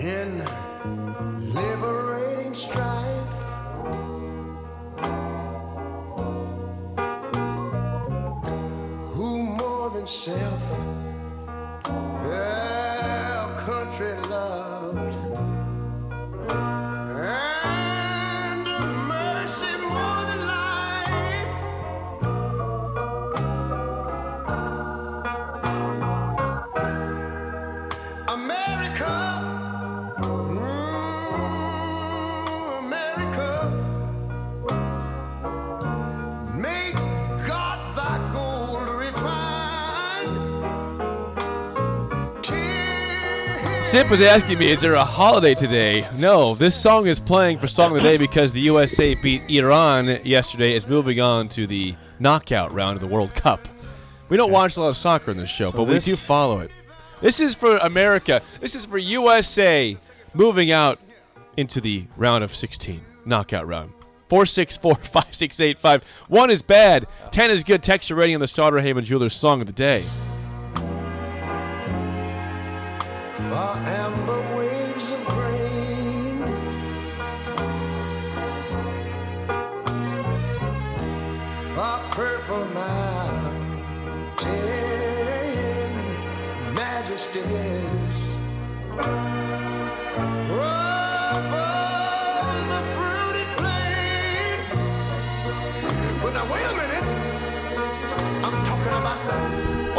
in liberating strife. Who more than self Sip was asking me, is there a holiday today? No, this song is playing for Song of the Day because the USA beat Iran yesterday. Is moving on to the knockout round of the World Cup. We don't watch a lot of soccer in this show, but this- we do follow it. This is for America. This is for USA moving out into the round of 16, knockout round. 464 5685. One is bad, 10 is good. Text your rating on the Sartor Hamann Jewelers Song of the Day.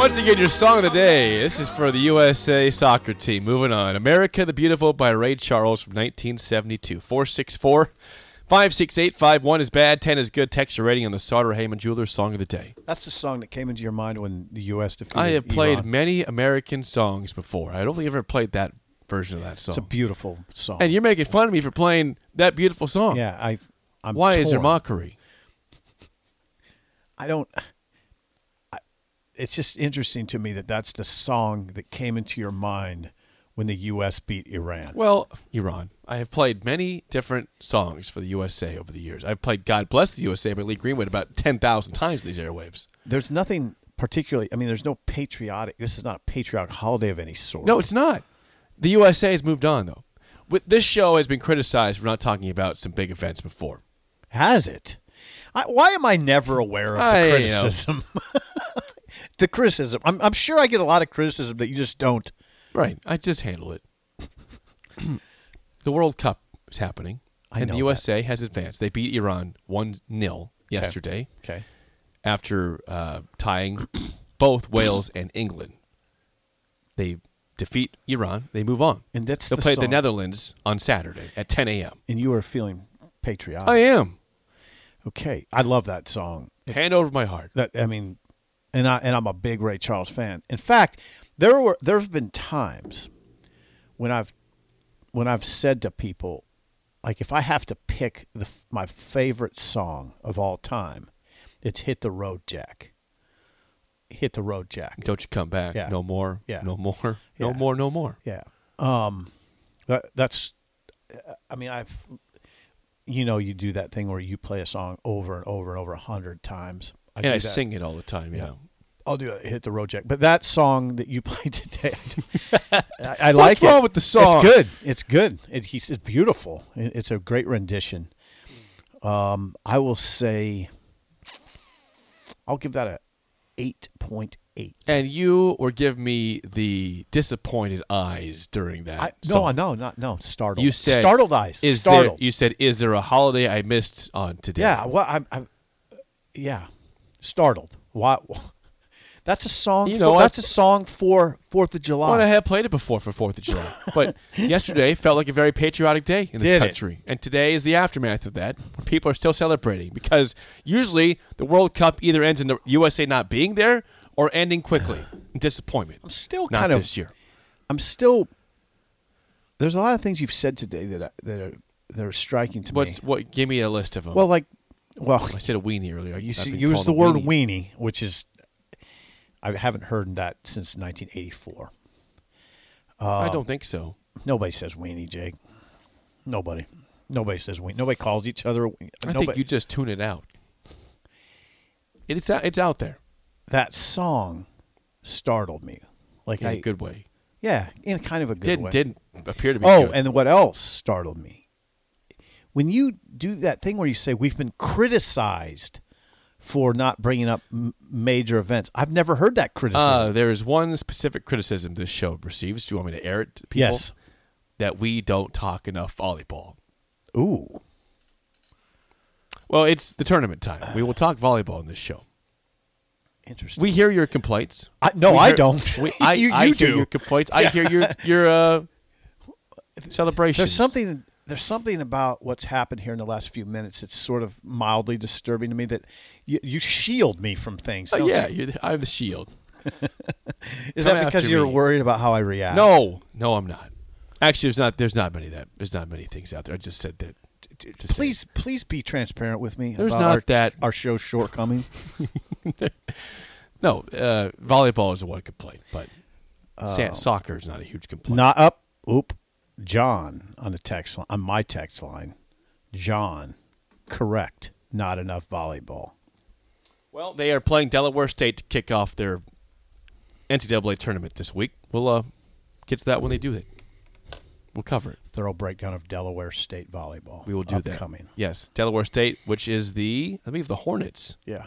Once again, your song of the day. This is for the USA soccer team. Moving on. America the Beautiful by Ray Charles from 1972. 464 5685. One is bad, 10 is good. Texture rating on the Sartor Hamann Jewelers Song of the Day. That's the song that came into your mind when the U.S. defeated I have played Iran. many American songs before. I don't think I've ever played that version of that song. It's a beautiful song. and you're making fun of me for playing that beautiful song. yeah, I. I'm Why is there mockery? I don't. I, it's just interesting to me that that's the song that came into your mind when the U.S. beat Iran. Well, Iran. I have played many different songs for the USA over the years. I've played God Bless the USA by Lee Greenwood about 10,000 times these airwaves. There's nothing particularly. I mean, there's no patriotic. This is not a patriotic holiday of any sort. No, it's not. The USA has moved on, though. With, this show has been criticized for not talking about some big events before. has it. I, why am I never aware of the I, you know. criticism? the criticism. I'm, I'm sure I get a lot of criticism that you just don't. Right. I just handle it. the World Cup is happening, I and the USA has advanced. They beat Iran 1 0 yesterday Okay. after uh, tying both Wales and England. They defeat Iran. They move on. And that's They'll the play the. Netherlands on Saturday at 10 a.m. And you are feeling patriotic. I am. Okay. I love that song. Hand over my heart. That I mean, and I and I'm a big Ray Charles fan. In fact, there were there have been times when I've when I've said to people, like if I have to pick the my favorite song of all time, it's "Hit the Road, Jack." Hit the road, Jack. Don't you come back? Yeah. No more. Yeah. No more. No more. No more. Yeah. Um, that, that's. I mean, I've. You know, you do that thing where you play a song over and over and over a hundred times. and do I that. sing it all the time. Yeah. I'll do it. Hit the road, Jack. But that song that you played today, I, I like What's wrong it. with the song? It's good. It's good. It, he's it's beautiful. It, it's a great rendition. Um, I will say, I'll give that a eight point eight. And you were giving me the disappointed eyes during that. I, no, song. no, not no. Startled. You said startled eyes. Is startled. there? You said, "Is there a holiday I missed on today?" Yeah, well, I'm, I'm yeah, startled. Why? That's a song. You for, know, that's a song for Fourth of July. Well, I had played it before for Fourth of July, but yesterday felt like a very patriotic day in this Did it? country, and today is the aftermath of that, where people are still celebrating because usually the World Cup either ends in the USA not being there or ending quickly. Disappointment. I'm still not kind of. this year. I'm still. There's a lot of things you've said today that I, that are that are striking to me. What's me. what? Give me a list of them. Well, like, well, I said a weenie earlier. you use the word weenie. weenie, which is I haven't heard that since 1984. I Um, don't think so. Nobody says weenie, Jake. Nobody. Nobody says weenie. Nobody calls each other. a weenie. I Nobody- think you just tune it out. It's out, it's out there that song startled me. Like in I, a good way. yeah, in kind of a good Didn't way. didn't appear to be. Oh, good. and what else startled me? When you do that thing where you say we've been criticized for not bringing up m- major events, I've never heard that criticism. Uh, there is one specific criticism this show receives. Do you want me to air it to people? Yes. That we don't talk enough volleyball. Ooh, Well, it's the tournament time. We will talk volleyball in this show. interesting. We hear your complaints. I, no, We I don't. We, I, you, I you hear do. your complaints. I hear your your uh, celebrations. There's something. There's something about what's happened here in the last few minutes that's sort of mildly disturbing to me. That you, you shield me from things. Oh, yeah, you? you're the, I'm the shield. Is come that because you're me. worried about how I react? No, no, I'm not. Actually, there's not. There's not many that. There's not many things out there. I just said that. to say. Please, please be transparent with me. There's about not our, that- our show's shortcoming. No, uh, volleyball is the one complaint, but sa- soccer is not a huge complaint. Not up. Oop. John on the text line, on my text line. John, correct. Not enough volleyball. Well, they are playing Delaware State to kick off their NCAA tournament this week. We'll uh, get to that when they do it. We'll cover it. Thorough breakdown of Delaware State volleyball. We will do Upcoming. that. Yes, Delaware State, which is the I believe the Hornets. Yeah.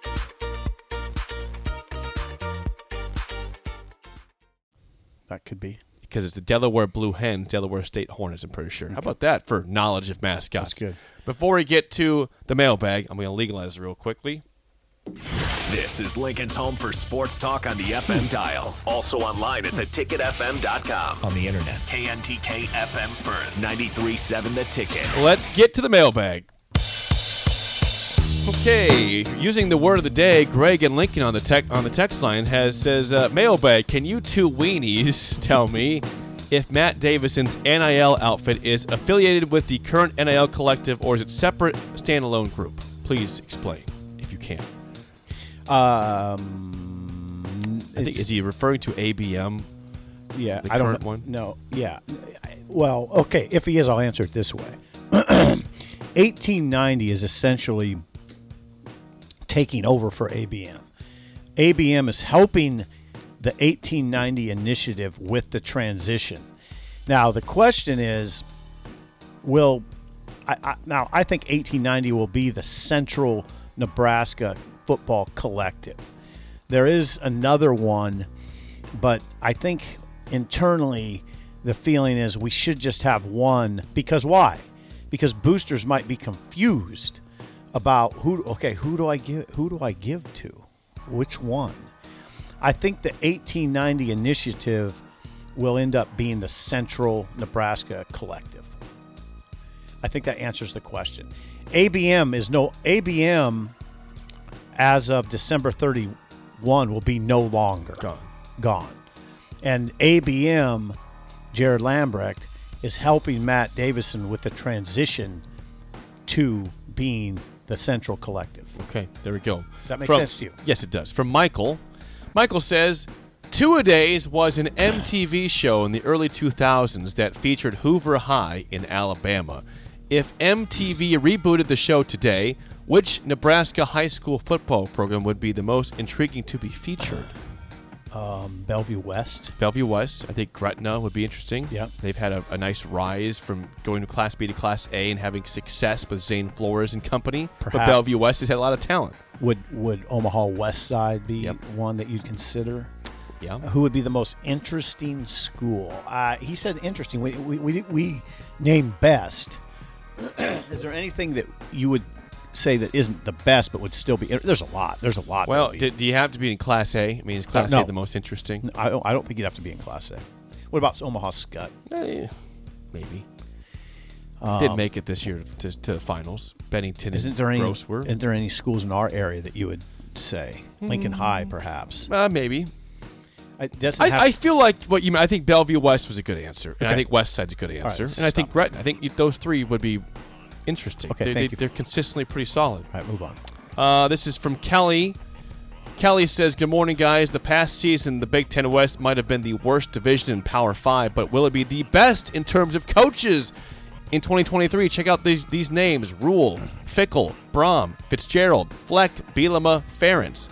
That could be. because it's the Delaware Blue Hens, Delaware State Hornets. I'm pretty sure. How about that for knowledge of mascots? That's good. Before we get to the mailbag, I'm going to legalize real quickly. This is Lincoln's home for sports talk on the FM dial. Also online at theticketfm.com. On the internet. KNTK FM Firth, 93.7 The Ticket. Let's get to the mailbag. Okay, using the word of the day, Greg and Lincoln on the tech on the text line has says uh, mailbag. Can you two weenies tell me if Matt Davison's NIL outfit is affiliated with the current NIL collective or is it separate, standalone group? Please explain if you can. Um, I think is he referring to ABM? yeah, I don't know. one? No, yeah. Well, okay. If he is, I'll answer it this way. 1890 is essentially taking over for ABM. ABM is helping the 1890 initiative with the transition. Now, the question is will I, I, now I think 1890 will be the Central Nebraska Football Collective. There is another one, but I think internally the feeling is we should just have one because why? Because boosters might be confused about who okay, who do I give who do I give to? Which one? I think the 1890 initiative will end up being the Central Nebraska Collective. I think that answers the question. ABM is no ABM as of December 31 will be no longer Gone. Gone. And ABM Jared Lambrecht is helping Matt Davison with the transition to being the Central Collective. Okay, there we go. Does that make From- sense to you? Yes, it does. From Michael. Michael says, Two A Days was an MTV show in the early 2000s that featured Hoover High in Alabama. If MTV rebooted the show today, which Nebraska high school football program would be the most intriguing to be featured? Bellevue West. Bellevue West, I think Gretna would be interesting. Yeah, They've had a, a nice rise from going to Class B to Class A and having success with Zane Flores and company. But Bellevue West has had a lot of talent. Would would Omaha West Side be Yep. one that you'd consider? Yeah. Who would be the most interesting school? Uh, he said interesting. We, we, we, we named best. Is there anything that you would say that isn't the best but would still be? There's a lot. There's a lot. Well, do, do you have to be in Class A? I mean, is Class no. A the most interesting? I don't, I don't think you'd have to be in Class A. What about Omaha Skutt? Eh, maybe. Um, Did make it this year to, to the finals. Bennington Isn't and there any? Gross were. Isn't there any schools in our area that you would say Lincoln High, perhaps? uh, maybe. Doesn't I, I feel like what you. mean- I think Bellevue West was a good answer, and I think West Side's a good answer, and I think Gretna. I think those three would be interesting. Okay, they, thank they, you. They're consistently pretty solid. All right, move on. Uh, this is from Kelly. Kelly says, Good morning, guys. The past season, the Big Ten West might have been the worst division in Power 5, but will it be the best in terms of coaches in 2023? Check out these, these names Rhule, Fickell, Brohm, Fitzgerald, Fleck, Bielema, Ferentz.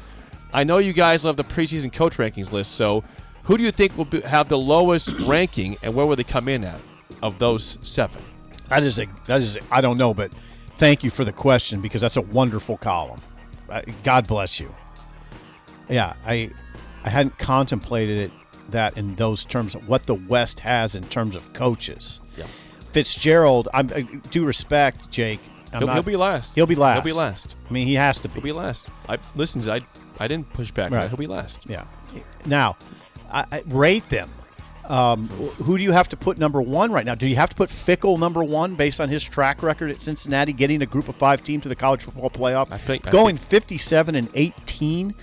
I know you guys love the preseason coach rankings list, so who do you think will be, have the lowest ranking, and where will they come in at of those seven? That is a that is a, I don't know, but thank you for the question because that's a wonderful column. Uh, God bless you. Yeah, I I hadn't contemplated it that in those terms what the West has in terms of coaches. Yeah. Fitzgerald, I'm, I do respect Jake. I'm He'll, not- he'll be last. He'll be last. He'll be last. I mean, he has to be. He'll be last. I listen. I I didn't push back. Right. He'll be last. Yeah. Now, I, I rate them. Um, who do you have to put number one right now? Do you have to put Fickell number one based on his track record at Cincinnati, getting a Group of Five team to the college football playoff, I think- I going fifty-seven and eighteen?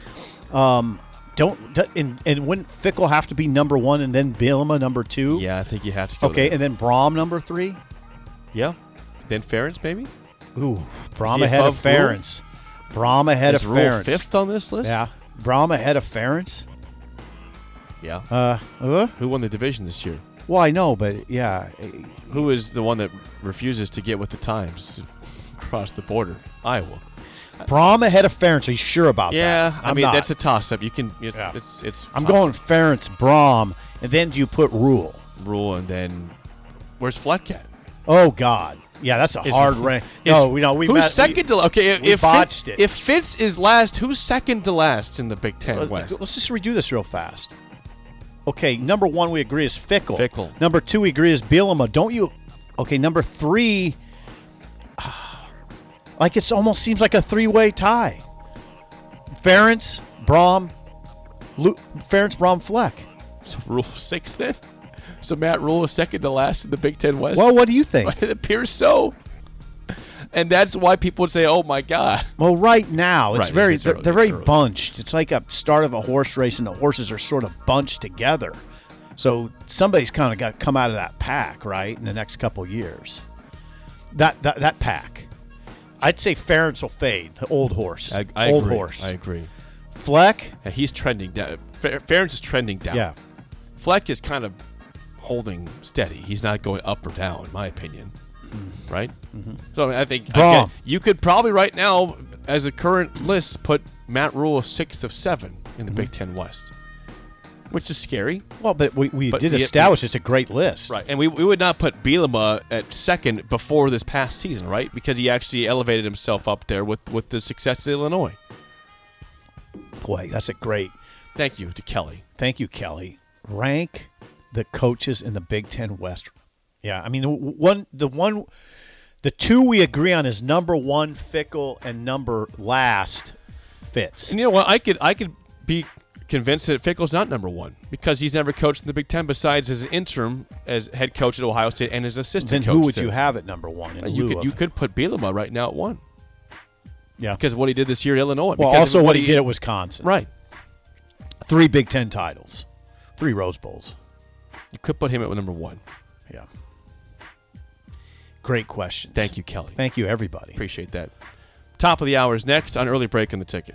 Um, don't and, and wouldn't Fickell have to be number one and then Bielema number two? Yeah, I think you have to. Okay, there. and then Brohm number three. yeah, then Ferentz maybe. Ooh, Brohm he ahead of above Rhule? Brohm ahead Is of Ferentz. fifth on this list? Yeah, Brohm ahead of Ferentz. Yeah. Uh, uh, Who won the division this year? well, I know, but yeah, Who is the one that refuses to get with the times across the border? Iowa. Brohm ahead of Ferentz. Are you sure about Yeah, that? I I'm mean not. that's a toss-up. You can. It's Yeah. it's it's. I'm going Ferentz, Brohm, and then do you put Rhule? Rhule, and then where's Fleck at? Oh God, yeah, that's a Is- hard rank. No, we know we who's met- second to okay? If, we if botched Fitz, it. if Fitz is last, who's second to last in the Big Ten West? Let's just redo this real fast. Okay, number one we agree is Fickell. Fickell. Number two we agree is Bielema. Don't you? Okay, number three. Ah, like it's almost seems like a three-way tie. Ferentz, Brohm, Lu- Ferentz, Brohm, Fleck. So Rhule six then. So Matt Rhule is second to last in the Big Ten West. Well, what do you think? it appears so. And that's why people would say, "Oh my God!" Well, right now it's Right, very it's they're, they're very early. bunched. It's like a start of a horse race, and the horses are sort of bunched together. So somebody's kind of got to come out of that pack, right, in the next couple years. That that that pack, I'd say Ferentz will fade. The old horse, I, I old agree. horse. I agree. Fleck, Yeah, he's trending down. Fer- Ferentz is trending down. yeah, Fleck is kind of holding steady. He's not going up or down, in my opinion. Right. Mm-hmm. So I think again, you could probably right now, as the current list, put Matt Rhule sixth of seven in the mm-hmm. Big Ten West, which is scary. Well, but we, we But did the- establish it's a great list, Right, and we, we would not put Bielema at second before this past season, right? Because he actually elevated himself up there with, with the success at Illinois. Boy, that's a great. Thank you to Kelly. Thank you, Kelly. Rank the coaches in the Big Ten West. Yeah, I mean, the one, the one, the two we agree on is number one Fickell and number last Fitz. And you know what? I could I could be convinced that Fickell's not number one because he's never coached in the Big Ten besides as interim as head coach at Ohio State and as assistant Then coach. who would you have at number one? In Uh, you could of- you could put Bielema right now at one yeah. because of what he did this year at Illinois. well, because also what he did at Wisconsin. right. Three Big Ten titles, three Rose Bowls. You could put him at number one. Yeah. Great questions. Thank you, Kelly. Thank you, everybody. Appreciate that. Top of the hour is next on early break on the ticket.